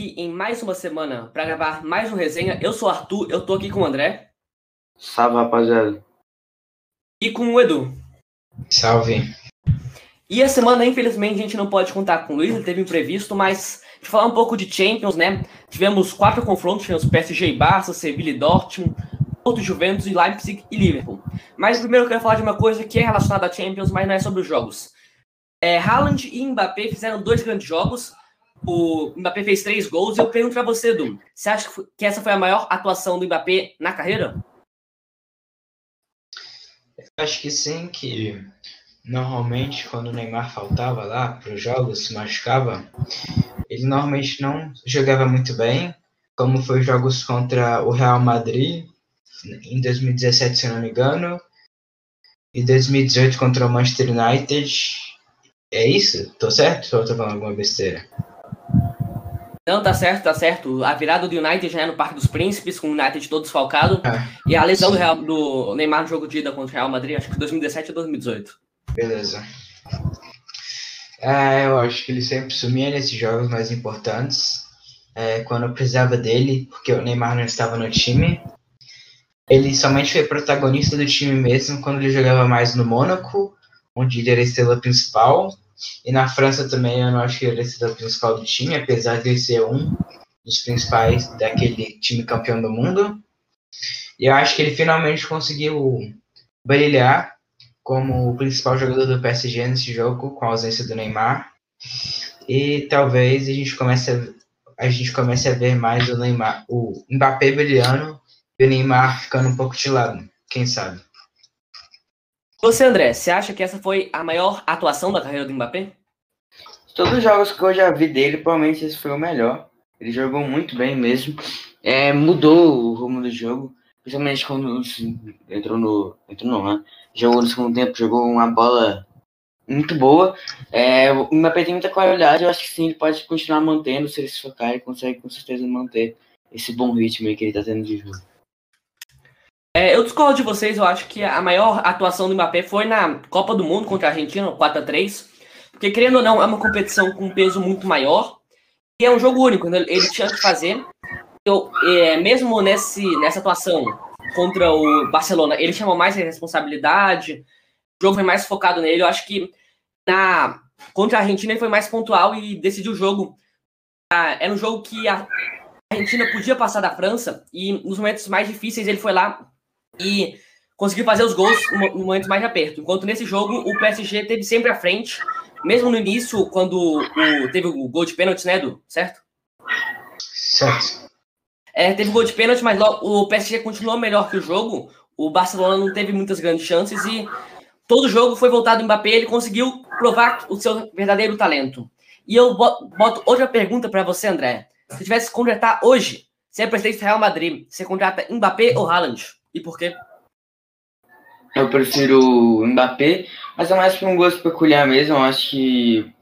aqui em mais uma semana para gravar mais um resenha. Eu sou o Arthur, eu tô aqui com o André. Salve, rapaziada. E com o Edu. Salve. E a semana, infelizmente, a gente não pode contar com o Luiz, ele teve imprevisto, mas de falar um pouco de Champions, né? Tivemos quatro confrontos, tivemos PSG e Barça, Sevilla e Dortmund, Porto Juventus e Leipzig e Liverpool. Mas primeiro eu quero falar de uma coisa que é relacionada à Champions, mas não é sobre os jogos. É, Haaland e Mbappé fizeram dois grandes jogos. O Mbappé fez três gols e eu pergunto para você, Edu, você acha que essa foi a maior atuação do Mbappé na carreira? Acho que sim, que normalmente quando o Neymar faltava lá para os jogos, se machucava, ele normalmente não jogava muito bem, como foi jogos contra o Real Madrid em 2017, se não me engano, e 2018 contra o Manchester United. É isso? Tô certo ou tô falando alguma besteira? Não, tá certo, tá certo. A virada do United já é no Parque dos Príncipes, com o United todo desfalcado. É. E a lesão do, Real, do, Neymar no jogo de ida contra o Real Madrid, acho que 2017 ou 2018. Beleza. É, eu acho que ele sempre sumia nesses jogos mais importantes. É, quando eu precisava dele, porque o Neymar não estava no time. Ele somente foi protagonista do time mesmo quando ele jogava mais no Mônaco, onde ele era a estrela principal. E na França também eu não acho que ele era a estrela principal do time, apesar de ser um dos principais daquele time campeão do mundo. E eu acho que ele finalmente conseguiu brilhar como o principal jogador do PSG nesse jogo, com a ausência do Neymar. E talvez a gente comece a, a gente comece a ver mais o Neymar, o Mbappé brilhando e o Neymar ficando um pouco de lado, quem sabe. Você, André, você acha que essa foi a maior atuação da carreira do Mbappé? Todos os jogos que eu já vi dele, provavelmente esse foi o melhor. Ele jogou muito bem mesmo. É, mudou o rumo do jogo, principalmente quando assim, entrou no. Entrou não, né? Jogou no segundo tempo, jogou uma bola muito boa. É, o Mbappé tem muita qualidade, eu acho que sim, ele pode continuar mantendo, se ele se focar, ele consegue com certeza manter esse bom ritmo que ele tá tendo de jogo. É, eu discordo de vocês, eu acho que a maior atuação do Mbappé foi na Copa do Mundo contra a Argentina, 4 a 3 Porque, querendo ou não, é uma competição com um peso muito maior. E é um jogo único, né? ele tinha que fazer. Eu, é, mesmo nesse, nessa atuação contra o Barcelona, ele chamou mais responsabilidade, o jogo foi mais focado nele. Eu acho que na contra a Argentina ele foi mais pontual e decidiu o jogo. Ah, era um jogo que a Argentina podia passar da França e nos momentos mais difíceis ele foi lá e conseguiu fazer os gols no momento mais aperto. Enquanto nesse jogo o PSG teve sempre à frente, mesmo no início, quando o, teve o gol de pênalti, né, Edu? Certo? Certo. É, teve gol de pênalti, mas o PSG continuou melhor que o jogo. O Barcelona não teve muitas grandes chances e todo o jogo foi voltado em Mbappé. Ele conseguiu provar o seu verdadeiro talento. E eu boto outra pergunta para você, André. Se tivesse que contratar hoje, se é presidente do Real Madrid, você contrata Mbappé ou Haaland? E por quê? Eu prefiro o Mbappé, mas é mais por um gosto peculiar mesmo. Eu acho que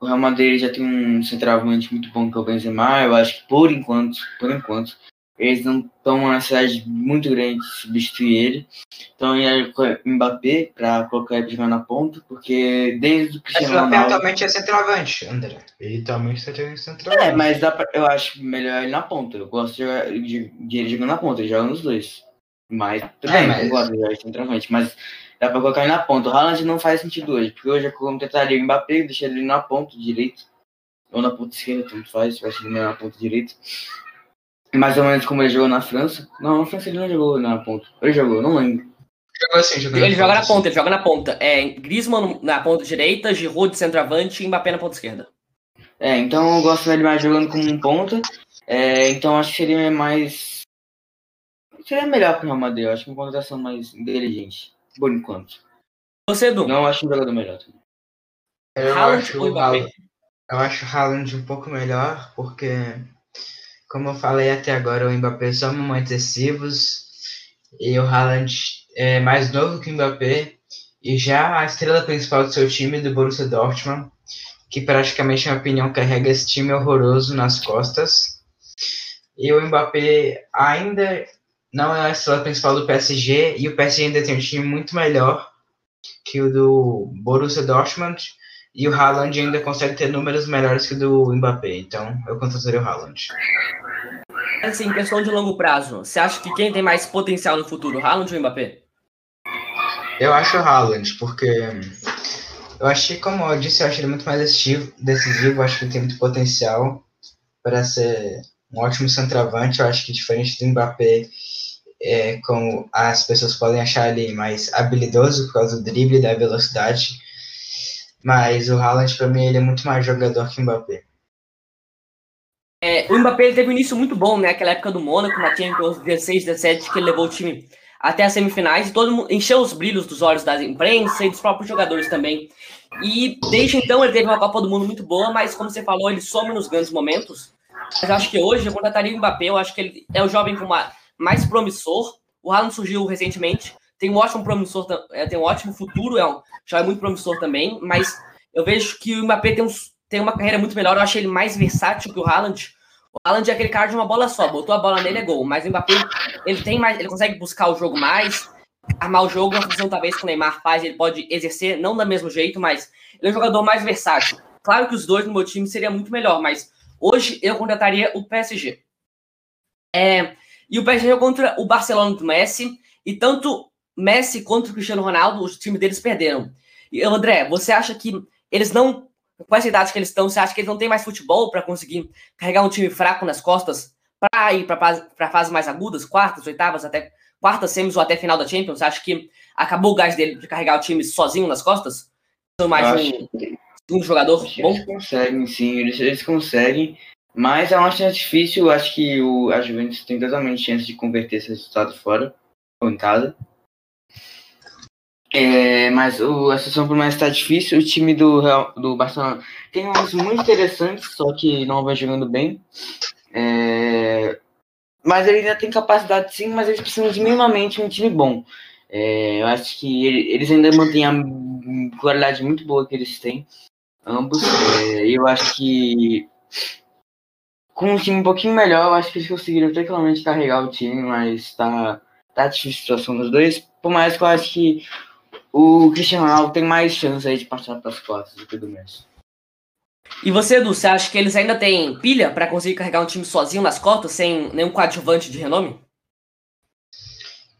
o Real Madrid já tem um centroavante muito bom que é o Benzema. Eu acho que por enquanto, por enquanto, eles não estão uma necessidade muito grande de substituir ele. Então eu ia Mbappé para colocar ele jogar na ponta, porque desde o Cristiano mas Ronaldo... atualmente é centroavante, André. Ele também está jogando centroavante. É, mas dá pra, eu acho melhor ele na ponta. Eu gosto de, jogar, de, de ele jogando na ponta, ele joga nos dois. Mas também, é, mas... eu gosto de centroavante, mas dá pra colocar ele na ponta. O Haaland não faz sentido hoje, porque hoje eu tentaria o Mbappé, deixar ele na ponta direita, ou na ponta esquerda, tanto faz, vai ser na ponta direita. Mais ou menos como ele jogou na França. Não, na França ele não jogou na ponta. Ele jogou, não lembro. Jogou assim, ele joga na ponta, ele joga na ponta. É, Griezmann na ponta direita, Giroud de centroavante e Mbappé na ponta esquerda. É, então eu gosto dele mais jogando como um ponta. É, então acho que seria mais seria melhor para o Real Madrid. Eu acho uma contratação mais inteligente, por enquanto. Você, Edu? Não acho um jogador melhor. Eu acho, o Haaland, eu acho o Haaland um pouco melhor, porque, como eu falei até agora, o Mbappé são momentos excessivos e o Haaland é mais novo que o Mbappé e já a estrela principal do seu time, do Borussia Dortmund, que praticamente, na minha opinião, carrega esse time horroroso nas costas. E o Mbappé ainda não é a estrela principal do PSG e o PSG ainda tem um time muito melhor que o do Borussia Dortmund E o Haaland ainda consegue ter números melhores que o do Mbappé. Então, eu contrataria o Haaland. Assim, questão de longo prazo, você acha que quem tem mais potencial no futuro, Haaland ou Mbappé? Eu acho o Haaland, porque eu achei, como eu disse, eu acho ele muito mais decisivo, decisivo acho que ele tem muito potencial para ser um ótimo centroavante. Eu acho que diferente do Mbappé, é, como as pessoas podem achar ele mais habilidoso por causa do drible e da velocidade, mas o Haaland, para mim, ele é muito mais jogador que o Mbappé. É, o Mbappé ele teve um início muito bom, né? Aquela época do Mônaco, na Champions 16, 17, que ele levou o time até as semifinais e todo mundo encheu os brilhos dos olhos da imprensa e dos próprios jogadores também. E desde então ele teve uma Copa do Mundo muito boa, mas como você falou, ele some nos grandes momentos. Mas acho que hoje eu contrataria o Mbappé, eu acho que ele é o jovem com mais promissor. O Haaland surgiu recentemente, tem um ótimo promissor, é, tem um ótimo futuro, é um, já é muito promissor também, mas eu vejo que o Mbappé tem, um, tem uma carreira muito melhor, eu acho ele mais versátil que o Haaland. O Haaland é aquele cara de uma bola só, botou a bola nele é gol, mas o Mbappé, ele tem mais, ele consegue buscar o jogo mais, armar o jogo, uma função talvez que o Neymar faz, ele pode exercer, não do mesmo jeito, mas ele é um jogador mais versátil. Claro que os dois no meu time seria muito melhor, mas hoje eu contrataria o PSG. É, e o PSG é contra o Barcelona do Messi, e tanto Messi contra o Cristiano Ronaldo, os times deles perderam. E André, você acha que eles não, com essa idade que eles estão, você acha que eles não têm mais futebol para conseguir carregar um time fraco nas costas para ir para fases mais agudas, quartas, oitavas, até quartas, semis ou até final da Champions? Você acha que acabou o gás dele de carregar o time sozinho nas costas? São mais um, um, jogador bom? Eles conseguem, sim, eles, eles conseguem. Mas é uma chance difícil. Acho que o, a Juventus tem totalmente chance de converter esse resultado fora, ou em casa. É, mas o, a situação por mais está difícil. O time do, do Barcelona tem uns muito interessantes, só que não vai jogando bem. É, mas ele ainda tem capacidade sim, mas eles precisam de minimamente um time bom. É, eu acho que ele, eles ainda mantêm a qualidade muito boa que eles têm, ambos. É, eu acho que com um time um pouquinho melhor, eu acho que eles conseguiram tranquilamente carregar o time, mas tá, tá difícil a situação dos dois. Por mais que eu acho que o Cristiano Ronaldo tem mais chance aí de passar para as costas do que do Messi. E você, Edu, você acha que eles ainda têm pilha para conseguir carregar um time sozinho nas costas, sem nenhum coadjuvante de renome?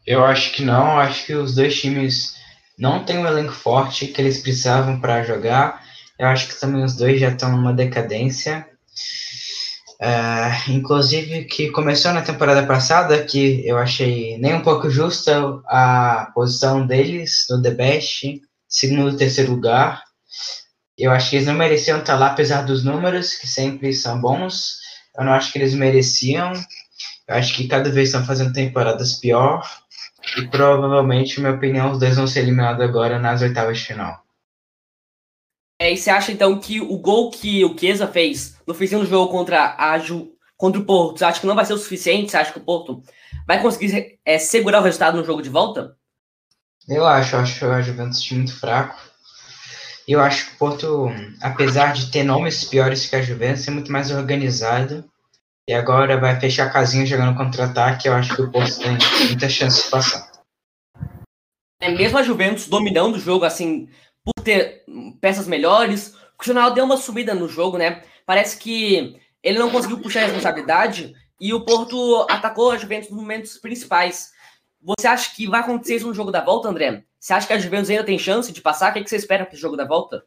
Eu acho que não. Acho que os dois times não têm um elenco forte que eles precisavam para jogar. Eu acho que também os dois já estão numa decadência. Uh, inclusive que começou na temporada passada, que eu achei nem um pouco justa a posição deles no The Best, segundo e terceiro lugar. Eu acho que eles não mereciam estar lá, apesar dos números, que sempre são bons. Eu não acho que eles mereciam. Eu acho que cada vez estão fazendo temporadas pior. E provavelmente, na minha opinião, os dois vão ser eliminados agora nas oitavas de final. Você acha então que o gol que o Chiesa fez no final do jogo contra, a Ju, contra o Porto, você acha que não vai ser o suficiente? Você acha que o Porto vai conseguir é, segurar o resultado no jogo de volta? Eu acho, eu acho a Juventus time muito fraco. E eu acho que o Porto, apesar de ter nomes piores que a Juventus, é muito mais organizado. E agora vai fechar a casinha jogando contra-ataque. Eu acho que o Porto tem muita chance de passar. É mesmo a Juventus dominando o jogo, assim, por ter peças melhores. O Cristiano deu uma subida no jogo, né? Parece que ele não conseguiu puxar a responsabilidade e o Porto atacou a Juventus nos momentos principais. Você acha que vai acontecer isso no jogo da volta, André? Você acha que a Juventus ainda tem chance de passar? O que, é que você espera para o jogo da volta?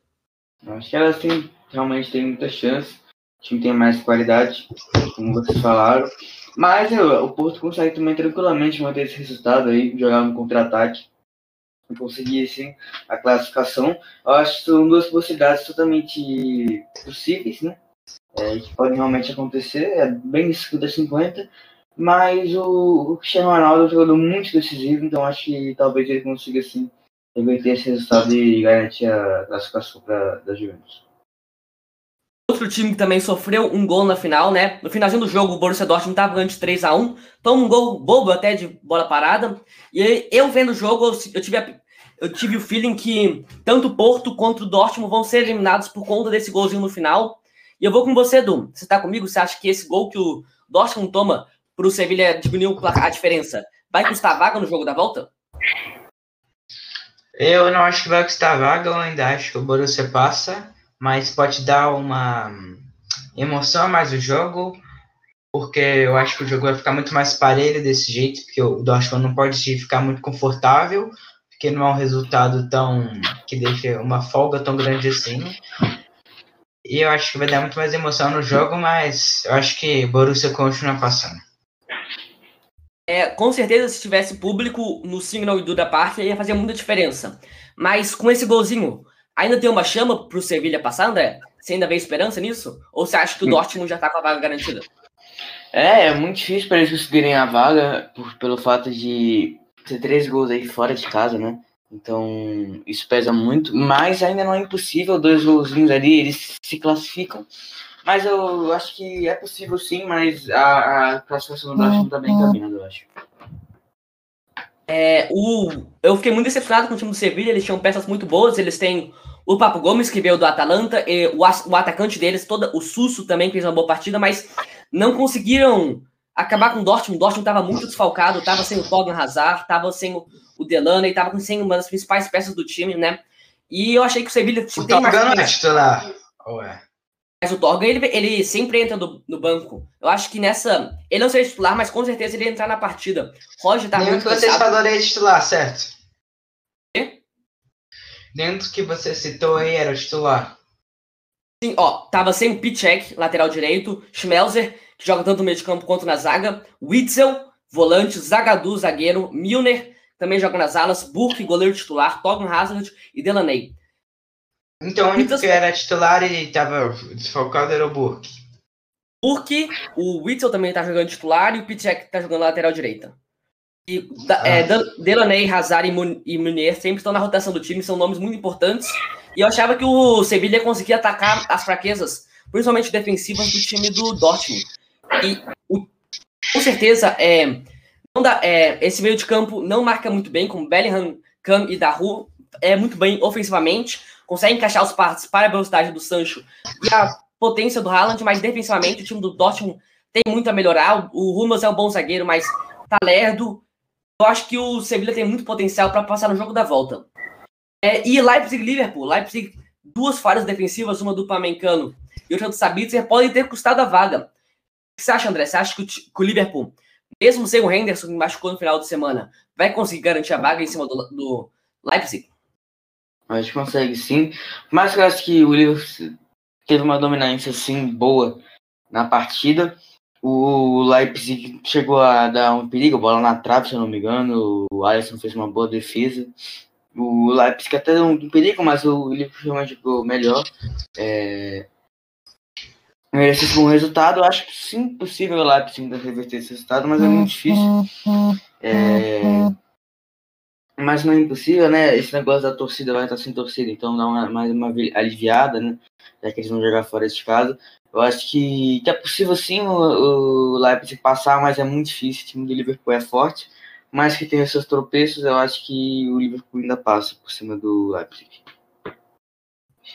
Acho que elas têm, realmente têm muita chance. O time tem mais qualidade, como vocês falaram. Mas eu, o Porto consegue também tranquilamente manter esse resultado aí, jogar no contra-ataque conseguir assim, a classificação. Eu acho que são duas possibilidades totalmente possíveis, né? É, que podem realmente acontecer, é bem 50-50, mas o, o Cristiano Ronaldo é um jogador muito decisivo, então acho que talvez ele consiga assim reverter esse resultado e garantir a classificação pra, da Juventus. Outro time que também sofreu um gol na final, né? No finalzinho do jogo, o Borussia Dortmund estava ganhando de 3 a 1 Toma um gol bobo até de bola parada. E eu vendo o jogo, eu tive a, eu tive o feeling que tanto o Porto quanto o Dortmund vão ser eliminados por conta desse golzinho no final. E eu vou com você, Edu. Você tá comigo? Você acha que esse gol que o Dortmund toma para o Sevilha diminuir a diferença vai custar vaga no jogo da volta? Eu não acho que vai custar vaga, eu ainda acho que o Borussia passa. Mas pode dar uma emoção a mais o jogo, porque eu acho que o jogo vai ficar muito mais parelho desse jeito, porque o Dortmund não pode ficar muito confortável, porque não é um resultado tão que deixa uma folga tão grande assim. E eu acho que vai dar muito mais emoção no jogo, mas eu acho que Borussia continua passando. É, com certeza, se tivesse público no Signal Iduna Park, ia fazer muita diferença. Mas com esse golzinho, ainda tem uma chama pro Sevilha passar, André? Você ainda vê esperança nisso? Ou você acha que o hum. Dortmund já tá com a vaga garantida? É, é muito difícil para eles conseguirem a vaga por, pelo fato de ter três gols aí fora de casa, né? Então, isso pesa muito, mas ainda não é impossível, dois golzinhos ali, eles se classificam. Mas eu acho que é possível sim, mas a, a classificação do Dortmund está bem encaminhada, eu acho. É, o, eu fiquei muito decepcionado com o time do Sevilla, eles tinham peças muito boas, eles têm o Papo Gomes, que veio do Atalanta, e o, o atacante deles, toda, o Susso também fez uma boa partida, mas não conseguiram acabar com o Dortmund. O Dortmund estava muito desfalcado, estava sem o Torgan Hazard, estava sem o, o Delaney, estava sem uma das principais peças do time, né? E eu achei que o Sevilla... O Torgan não é titular, Ué. Mas o Torgan, ele, ele sempre entra no, no, banco. Eu acho que nessa... Ele não seria titular, mas com certeza ele ia entrar na partida. Roger tá Nenhum muito que vocês é titular, certo? Nenhum que você citou aí era titular. Sim, ó, tava sem o Pichek, lateral direito, Schmelzer, que joga tanto no meio de campo quanto na zaga, Witzel, volante, Zagadu, zagueiro, Milner, também joga nas alas, Burke, goleiro titular, Togan Hazard e Delaney. Então o único que era titular e estava desfalcado era o Burke. Burke, o Witzel também tá jogando titular e o Pichek tá jogando lateral direita. E ah. é, Delaney, Hazard e Munier sempre estão na rotação do time, são nomes muito importantes. E eu achava que o Sevilla conseguia atacar as fraquezas, principalmente defensivas, do time do Dortmund. E o, com certeza, é, dá, é, esse meio de campo não marca muito bem, como Bellingham, Cam e Daru, é muito bem ofensivamente, consegue encaixar os passes para a velocidade do Sancho e a potência do Haaland, mas defensivamente o time do Dortmund tem muito a melhorar. O Rumas é um bom zagueiro, mas tá lerdo. Eu acho que o Sevilla tem muito potencial para passar no jogo da volta. É, e Leipzig Liverpool. Leipzig, duas falhas defensivas, uma do Pamencano e outra do Sabitzer, podem ter custado a vaga. O que você acha, André? Você acha que o, que o Liverpool mesmo sem o Henderson, que machucou no final de semana, vai conseguir garantir a vaga em cima do, do Leipzig? A gente consegue sim, mas eu acho que o Liverpool teve uma dominância sim boa na partida. O Leipzig chegou a dar um perigo, bola na trave, se eu não me engano. O Alisson fez uma boa defesa. O Leipzig até deu um perigo, mas o Liverpool realmente jogou melhor. É, merecesse um resultado. Eu acho que sim possível o Leipzig ainda reverter esse resultado, mas é muito difícil. É... Mas não é impossível, né? Esse negócio da torcida vai estar sem torcida, então dá uma, mais uma aliviada, né? Já que eles vão jogar fora de casa. Eu acho que, que é possível sim o, o Leipzig passar, mas é muito difícil. O time do Liverpool é forte, mas que tem os seus tropeços, eu acho que o Liverpool ainda passa por cima do Leipzig.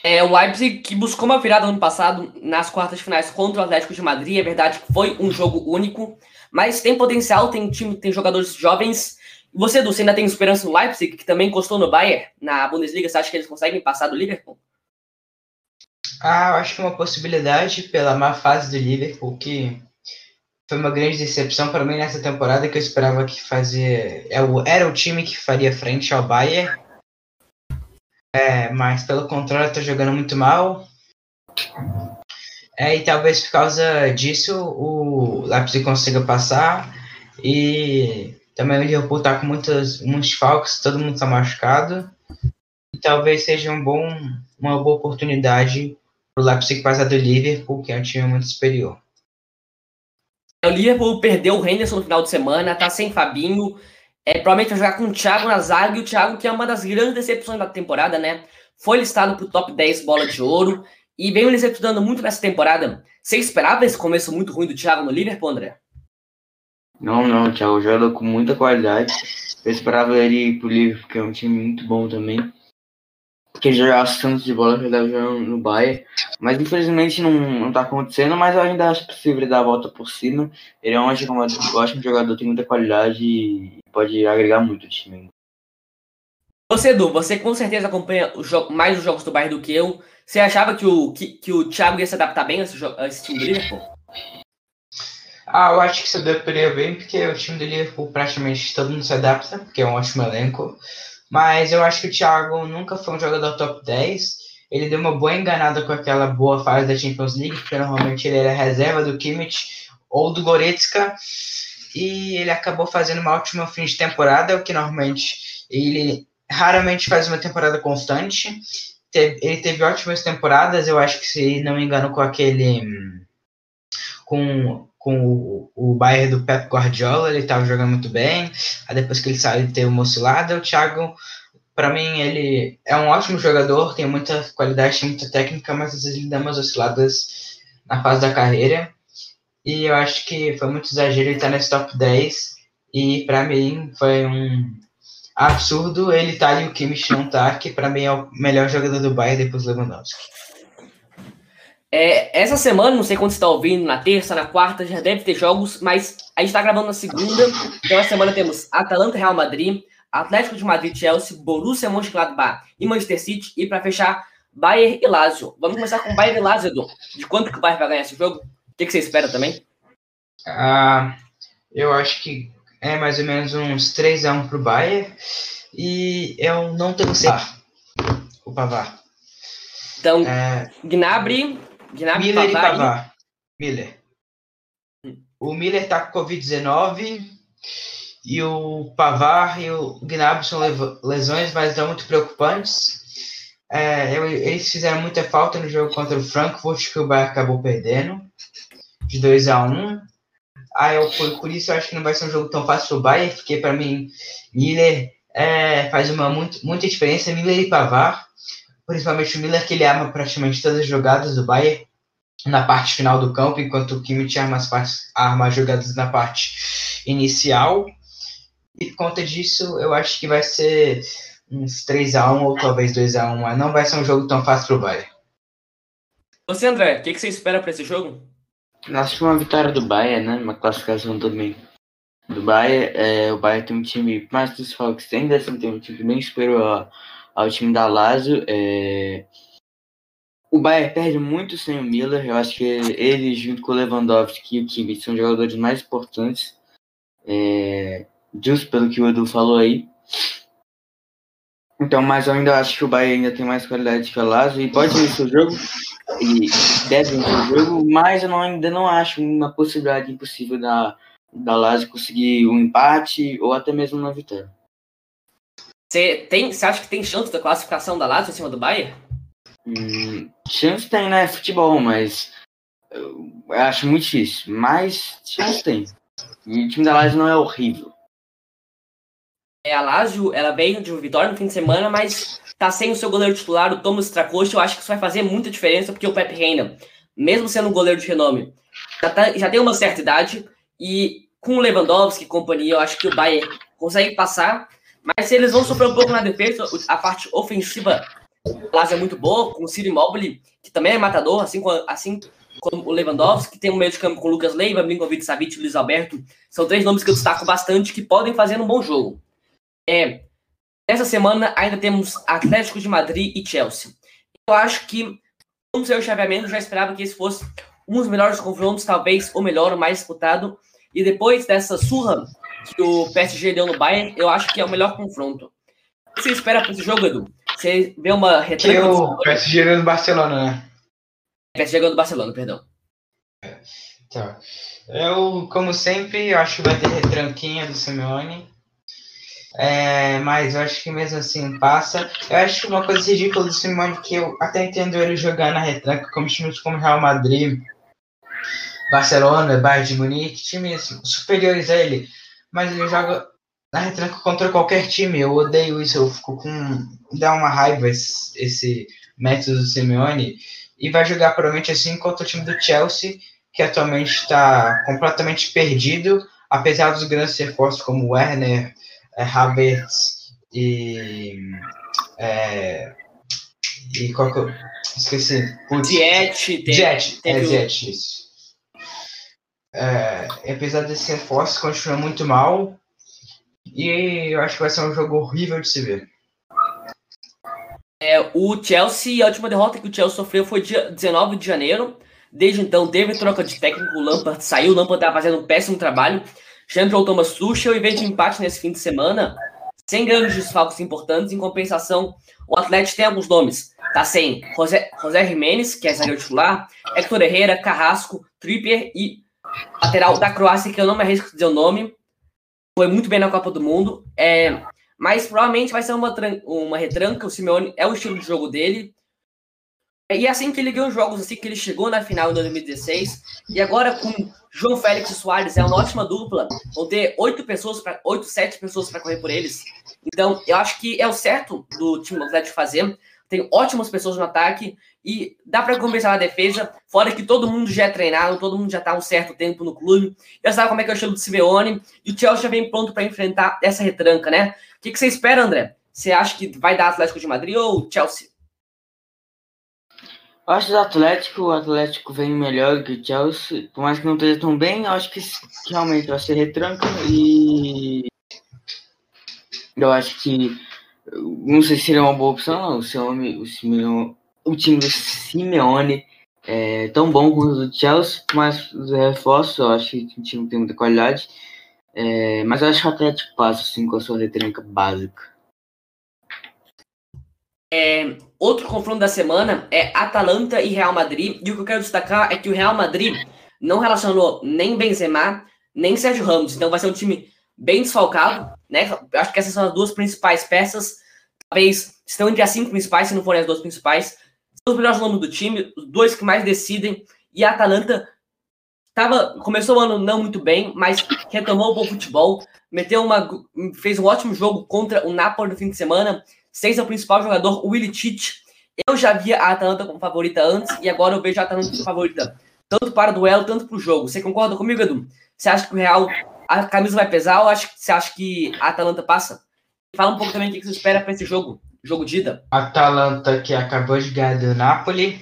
É, o Leipzig que buscou uma virada no ano passado nas quartas finais contra o Atlético de Madrid. É verdade que foi um jogo único, mas tem potencial, tem time, tem jogadores jovens. Você, Edu, você ainda tem esperança no Leipzig, que também encostou no Bayern na Bundesliga? Você acha que eles conseguem passar do Liverpool? Ah, eu acho que uma possibilidade pela má fase do Liverpool, que foi uma grande decepção para mim nessa temporada, que eu esperava que fazia. É era o time que faria frente ao Bayern é, mas pelo contrário, tá jogando muito mal. É, e talvez por causa disso o Leipzig consiga passar. E também o Liverpool tá com muitos, muitos falcos, todo mundo tá machucado. E talvez seja um bom, uma boa oportunidade o Leipzig passar do Liverpool, que é um time muito superior. O Liverpool perdeu o Henderson no final de semana, tá sem Fabinho, é, provavelmente vai jogar com o Thiago na zaga, e o Thiago, que é uma das grandes decepções da temporada, né? Foi listado pro top 10 bola de ouro e veio decepcionando muito nessa temporada. Você esperava esse começo muito ruim do Thiago no Liverpool, André? Não, não, o Thiago joga com muita qualidade. Eu esperava ele ir pro Liverpool, que é um time muito bom também. Porque ele jogasse tanto de bola que ele estava jogando no Bayern. Mas infelizmente não, não tá acontecendo, mas eu ainda acho possível ele dar a volta por cima. Ele é um ótimo, um ótimo jogador, tem muita qualidade pode agregar muito o time. Você, Edu, você com certeza acompanha mais os jogos do Bayern do que eu. Você achava que o, que, que o Thiago ia se adaptar bem a esse, a esse time do Liverpool? Ah, eu acho que se adaptaria bem, porque o time do Liverpool praticamente todo mundo se adapta, porque é um ótimo elenco. Mas eu acho que o Thiago nunca foi um jogador top 10. Ele deu uma boa enganada com aquela boa fase da Champions League, porque normalmente ele era reserva do Kimmich ou do Goretzka. E ele acabou fazendo uma ótima fim de temporada, o que normalmente ele raramente faz uma temporada constante. Ele teve ótimas temporadas, eu acho que, se não me engano, com aquele. com, com o, o Bayern do Pep Guardiola, ele estava jogando muito bem. Aí depois que ele saiu, teve uma oscilada. O Thiago, para mim, ele é um ótimo jogador, tem muita qualidade, tem muita técnica, mas às vezes ele dá umas osciladas na fase da carreira. E eu acho que foi muito exagero ele estar tá nesse top 10. E para mim foi um absurdo ele estar tá ali o Kimmich não tá, que para mim é o melhor jogador do Bayern depois do Lewandowski. É, essa semana, não sei quando você está ouvindo, na terça, na quarta, já deve ter jogos, mas a gente está gravando na segunda. Então, essa semana temos Atalanta Real Madrid, Atlético de Madrid Chelsea, Borussia Mönchengladbach e Manchester City. E para fechar, Bayern e Lazio. Vamos começar com Bayern e Lazio, Edu. De quanto que o Bayern vai ganhar esse jogo? O que, que você espera também? Ah, eu acho que é mais ou menos uns 3x1 pro Bayern. E eu não tenho certeza. O Pavar. Então, é... Gnabry, Gnabry Miller Pavar, e Pavar. Miller. Hum. O Miller tá com Covid-19 e o Pavar e o Gnabry são lesões, mas não muito preocupantes. É, eles fizeram muita falta no jogo contra o Frankfurt, que o Bayern acabou perdendo de 2 a 1 ah, eu, por, por isso eu acho que não vai ser um jogo tão fácil pro Bayern, porque para mim Miller é, faz uma muito, muita diferença. Miller e Pavar, principalmente o Miller, que ele arma praticamente todas as jogadas do Bayern na parte final do campo, enquanto o Kimmich arma as, partes, arma as jogadas na parte inicial. E por conta disso, eu acho que vai ser uns 3x1 ou talvez 2x1, mas não vai ser um jogo tão fácil pro Bayern. Você, André, o que, que você espera para esse jogo? Acho que uma vitória do Bayern, né? Uma classificação também do Bayern. É, o Bayern tem um time, mais dos Falcons, ainda assim tem um time bem superior ao, time da Lazio. É... O Bayern perde muito sem o Miller. Eu acho que ele, junto com o Lewandowski e o Kimmich, são jogadores mais importantes. É... Justo pelo que o Edu falou aí. Então, mas eu ainda acho que o Bayern ainda tem mais qualidade que o Lazio e pode vencer o jogo e deve vencer o jogo, mas eu não, ainda não acho uma possibilidade impossível da, da Lazio conseguir um empate ou até mesmo uma vitória. Você, tem, você acha que tem chance da classificação da Lazio em cima do Bayern? Hum, chance tem, né? Futebol, mas eu acho muito difícil. Mas chance tem. E o time da Lazio não é horrível. É, a Lazio, ela veio de vitória no fim de semana, mas tá sem o seu goleiro titular, o Thomas Tracoste. Eu acho que isso vai fazer muita diferença, porque o Pepe Reina, mesmo sendo um goleiro de renome, já, tá, já tem uma certa idade. E com o Lewandowski e companhia, eu acho que o Bayern consegue passar. Mas se eles vão sofrer um pouco na defesa, a parte ofensiva Lazio é muito boa, com o Ciro Immobile, que também é matador, assim como, assim como o Lewandowski, que tem um meio de campo com o Lucas Leiva, Blinkovic, Savic e Luiz Alberto. São três nomes que eu destaco bastante, que podem fazer um bom jogo. É, essa semana ainda temos Atlético de Madrid e Chelsea. Eu acho que, como seu chaveamento, já esperava que esse fosse um dos melhores confrontos, talvez o melhor, o mais disputado. E depois dessa surra que o PSG deu no Bayern, eu acho que é o melhor confronto. O que você espera para esse jogo, Edu? Você vê uma retranca? Que o PSG ganhou do Barcelona, né? PSG ganhou do Barcelona, perdão. É, tá. Eu, como sempre, acho que vai ter retranquinha do Simeone. É, mas eu acho que mesmo assim passa. Eu acho uma coisa ridícula do Simone que eu até entendo ele jogar na retranca como times como Real Madrid, Barcelona, Bayern de Munique, times superiores a ele. Mas ele joga na retranca contra qualquer time. Eu odeio isso, eu fico com. dá uma raiva esse, esse método do Simeone. E vai jogar provavelmente assim contra o time do Chelsea, que atualmente está completamente perdido, apesar dos grandes reforços como Werner é, Havertz e. É, e qual que eu. Esqueci. Putz. Diet. Diet, é Diet, isso. É, apesar desse reforço, continua muito mal. E eu acho que vai ser um jogo horrível de se ver. É, o Chelsea, a última derrota que o Chelsea sofreu foi dia 19 de janeiro. Desde então teve troca de técnico, o Lampard saiu, o Lampard estava fazendo um péssimo trabalho. Já entrou o Thomas Tuchel e veio de empate nesse fim de semana, sem grandes desfalques importantes. Em compensação, o Atlético tem alguns nomes. Tá sem José, José Jimenez, que é zagueiro titular, Héctor Herrera, Carrasco, Trippier e lateral da Croácia, que eu não me arrisco dizer o nome. Foi muito bem na Copa do Mundo. É, mas provavelmente vai ser uma, uma retranca. O Simeone é o estilo de jogo dele. E assim que ele ganhou jogos, assim que ele chegou na final em 2016. E agora com João Félix e Soares, é uma ótima dupla. Vão ter oito pessoas, para oito, sete pessoas para correr por eles. Então, eu acho que é o certo do time do Atlético fazer. Tem ótimas pessoas no ataque e dá para compensar a defesa. Fora que todo mundo já é treinado, todo mundo já está um certo tempo no clube. Já sabe como é que é o estilo do Simeone. E o Chelsea vem pronto para enfrentar essa retranca, né? O que, que você espera, André? Você acha que vai dar Atlético de Madrid ou Chelsea? Eu acho que o Atlético, o Atlético vem melhor que o Chelsea, por mais que não esteja tão bem, eu acho que realmente vai ser retranca e eu acho que não sei se seria uma boa opção, não. O, Simeone, o, Simeone, o time do Simeone é tão bom quanto o do Chelsea, mas os reforços, eu acho que o time tem muita qualidade. É, mas eu acho que o Atlético passa assim, com a sua retranca básica. É, outro confronto da semana é Atalanta e Real Madrid. E o que eu quero destacar é que o Real Madrid não relacionou nem Benzema, nem Sérgio Ramos. Então vai ser um time bem desfalcado, né? Acho que essas são as duas principais peças. Talvez estão entre as cinco principais, se não forem as duas principais. São os melhores nomes do time, os dois que mais decidem. E a Atalanta tava, começou o ano não muito bem, mas retomou o bom futebol. Meteu uma, fez um ótimo jogo contra o Napoli no fim de semana seis é o principal jogador, o Willy Tite. Eu já via a Atalanta como favorita antes e agora eu vejo a Atalanta como favorita, tanto para o duelo, tanto para o jogo. Você concorda comigo, Edu? Você acha que o Real, a camisa vai pesar ou acha, você acha que a Atalanta passa? Fala um pouco também o que você espera para esse jogo, jogo de ida. Atalanta que acabou de ganhar do Napoli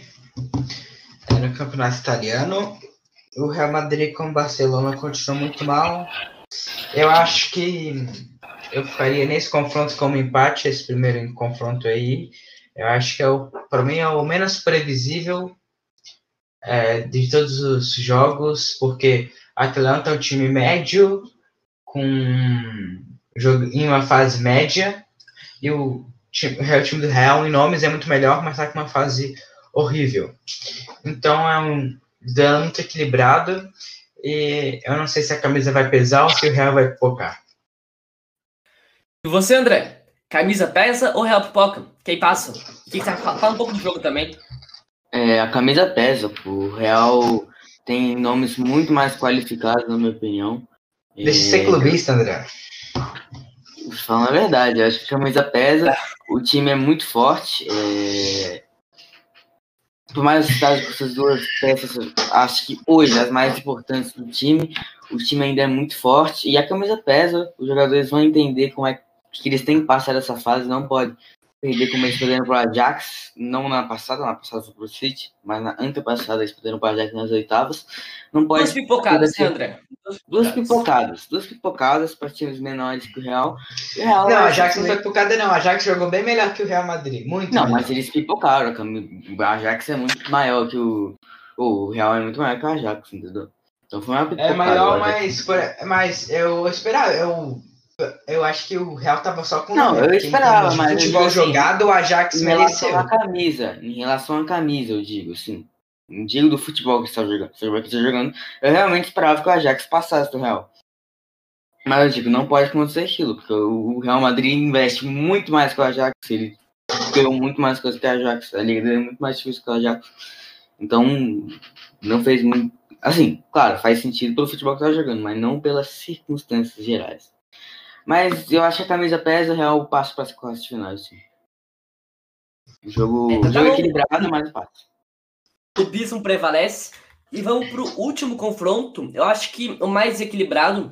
é no campeonato italiano. O Real Madrid com o Barcelona continua muito mal. Eu acho que eu ficaria nesse confronto como empate, esse primeiro confronto aí. Eu acho que é o, para mim é o menos previsível é, de todos os jogos, porque Atlanta é um time médio com em uma fase média e o time, o time do Real em nomes é muito melhor, mas está com uma fase horrível. Então é um duelo muito equilibrado e eu não sei se a camisa vai pesar ou se o Real vai focar. E você, André? Camisa pesa ou Real Pipoca? Quem passa? O que, tá? Fala um pouco do jogo também. É, a camisa pesa. O Real tem nomes muito mais qualificados, na minha opinião. Deixa de ser clubista, André. Falando a verdade, acho que a camisa pesa. O time é muito forte. É... Por mais que com essas duas peças, acho que hoje as mais importantes do time, o time ainda é muito forte e a camisa pesa. Os jogadores vão entender como é que eles têm que passar dessa fase, não pode perder como eles perderam para o Ajax, não na passada, na passada foi para o City, mas na antepassada eles perderam para o Ajax nas oitavas. Não pode. Duas pipocadas, né, André? Duas pipocadas. Duas pipocadas para times menores que o Real. O Real não, a Ajax não foi pipocada, não. A Ajax jogou bem melhor que o Real Madrid. Muito Não, melhor. mas eles pipocaram. O Ajax é muito maior que o. O Real é muito maior que o Ajax, entendeu? Então foi uma pipocada. É maior, mas, mas eu esperava. Eu eu acho que o Real tava só com não, eu esperava, mas futebol assim, jogado, o Ajax em mereceu. relação à camisa, em relação à camisa, eu digo, assim, não digo do futebol que está jogando, que está jogando, eu realmente esperava que o Ajax passasse do Real. Mas eu digo, não pode acontecer aquilo, porque o Real Madrid investe muito mais que o Ajax, ele ganhou muito mais coisas que o Ajax, a liga dele é muito mais difícil que o Ajax. Então, não fez muito. Assim, claro, faz sentido pelo futebol que está jogando, mas não pelas circunstâncias gerais. Mas eu acho que a camisa pesa, Real passo para as quartas finais, sim. Jogo, é, tá jogo equilibrado, mas passa. O Bismo prevalece. E vamos para o último confronto. Eu acho que o mais equilibrado,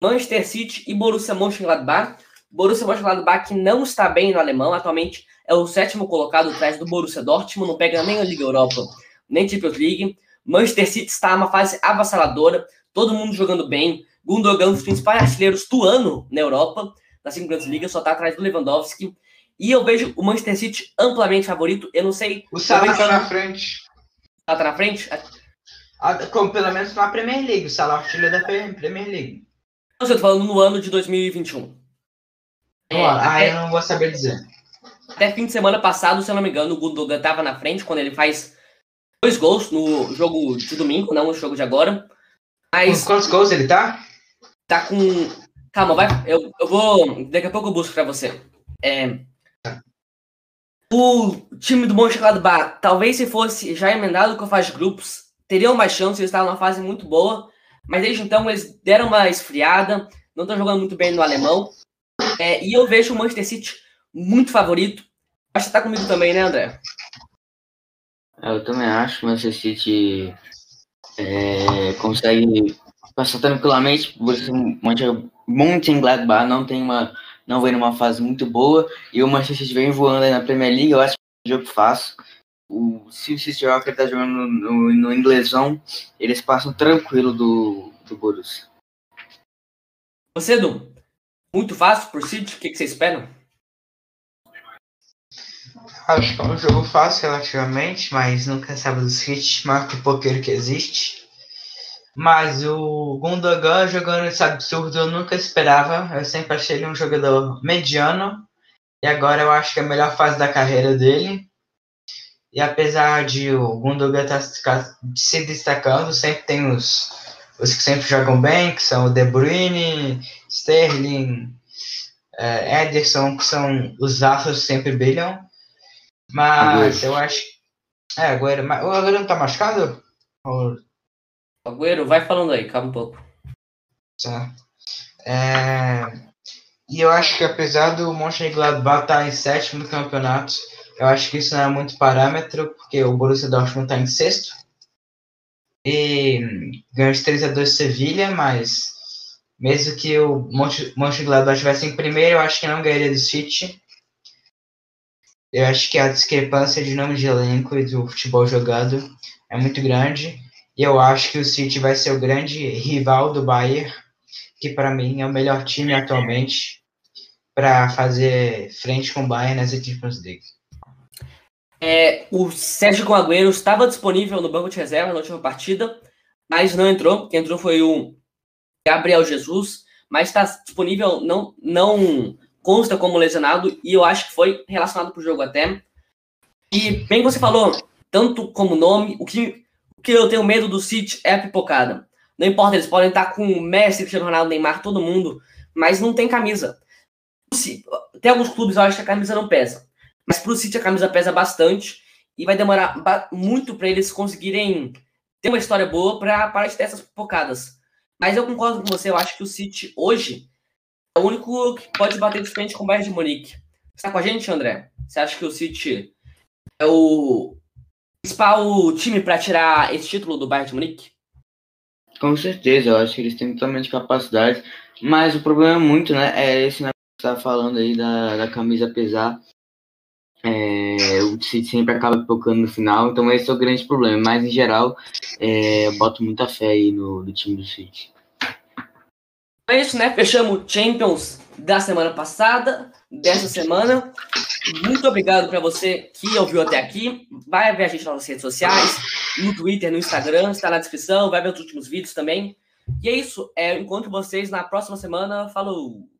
Manchester City e Borussia Mönchengladbach. Borussia Mönchengladbach que não está bem no alemão, atualmente é o sétimo colocado atrás do Borussia Dortmund, não pega nem a Liga Europa, nem Champions League. Manchester City está numa fase avassaladora, todo mundo jogando bem, Gundogan, um dos principais artilheiros do ano na Europa, das cinco grandes ligas, só está atrás do Lewandowski. E eu vejo o Manchester City amplamente favorito. Eu não sei. O Salah tá na frente. Salah tá na frente? Como pelo menos na Premier League. O Salah é artilheiro da Premier League. Não, eu tô falando no ano de 2021. É, até, eu não vou saber dizer. Até fim de semana passado, se eu não me engano, o Gundogan tava na frente quando ele faz dois gols no jogo de domingo, não no jogo de agora. Mas. Quantos gols ele tá? Tá com. Calma, vai. Eu, eu vou. Daqui a pouco eu busco pra você. É. O time do Mönchengladbach, talvez se fosse já emendado com a fase de grupos, teriam mais chances, eles estavam numa fase muito boa, mas desde então eles deram uma esfriada, não estão jogando muito bem no alemão. É, e eu vejo o Manchester City muito favorito. Acho que tá comigo também, né, André? É, eu também acho que o Manchester City é, consegue passar tranquilamente. O Mönchengladbach não tem uma não vem numa fase muito boa e o Manchester City vem voando aí na Premier League. Eu acho que é um jogo fácil. O, se o City Rocker tá jogando no, no, no, inglesão, eles passam tranquilo do, do Borussia. Você, Edu, muito fácil por City? O que, que você espera? Acho que é um jogo fácil relativamente, mas nunca sabe do City, que o poker que existe. Mas o Gundogan jogando esse absurdo eu nunca esperava. Eu sempre achei ele um jogador mediano. E agora eu acho que é a melhor fase da carreira dele. E apesar de o Gundogan estar tá se destacando, sempre tem os, os que sempre jogam bem, que são o De Bruyne, Sterling, é, Ederson, que são os astros que sempre brilham. Mas eu acho. É, agora. O Agüero não tá machucado? Ou... Agüero, vai falando aí, calma um pouco. Tá. É... E eu acho que apesar do Mönchengladbach estar tá em sétimo campeonato, eu acho que isso não é muito parâmetro, porque o Borussia Dortmund está em sexto. E ganhou de 3 a 2 Sevilha, mas mesmo que o Mönchengladbach estivesse em primeiro, eu acho que não ganharia do City. Eu acho que a discrepância de nome de elenco e do futebol jogado é muito grande. E eu acho que o City vai ser o grande rival do Bayern, que para mim é o melhor time atualmente para fazer frente com o Bayern nas Champions League. É, o Sérgio Agüero estava disponível no banco de reserva na última partida, mas não entrou. Quem entrou foi o Gabriel Jesus, mas está disponível, não, não consta como lesionado e eu acho que foi relacionado para o jogo até. E bem que você falou, tanto como nome, o que, que eu tenho medo do City é a pipocada. Não importa, eles podem estar com o Messi, Cristiano Ronaldo, Neymar, todo mundo, mas não tem camisa. Tem alguns clubes, eu acho que a camisa não pesa. Mas para o City a camisa pesa bastante e vai demorar muito para eles conseguirem ter uma história boa para parar de ter essas pipocadas. Mas eu concordo com você, eu acho que o City hoje é o único que pode bater de frente com o Bayern de Munique. Você tá com a gente, André? Você acha que o City é o principal time para tirar esse título do Bayern de Munique? Com certeza, eu acho que eles têm totalmente capacidade, mas o problema é muito, né? É esse negócio que você tá falando aí da, da camisa pesar. É, o City sempre acaba focando no final, então esse é o grande problema. Mas em geral, é, eu boto muita fé aí no, no time do City. É isso, né? Fechamos Champions da semana passada, dessa semana. Muito obrigado para você que ouviu até aqui. Vai ver a gente nas redes sociais, no Twitter, no Instagram, está na descrição, vai ver os últimos vídeos também. E é isso. É, encontro vocês na próxima semana. Falou!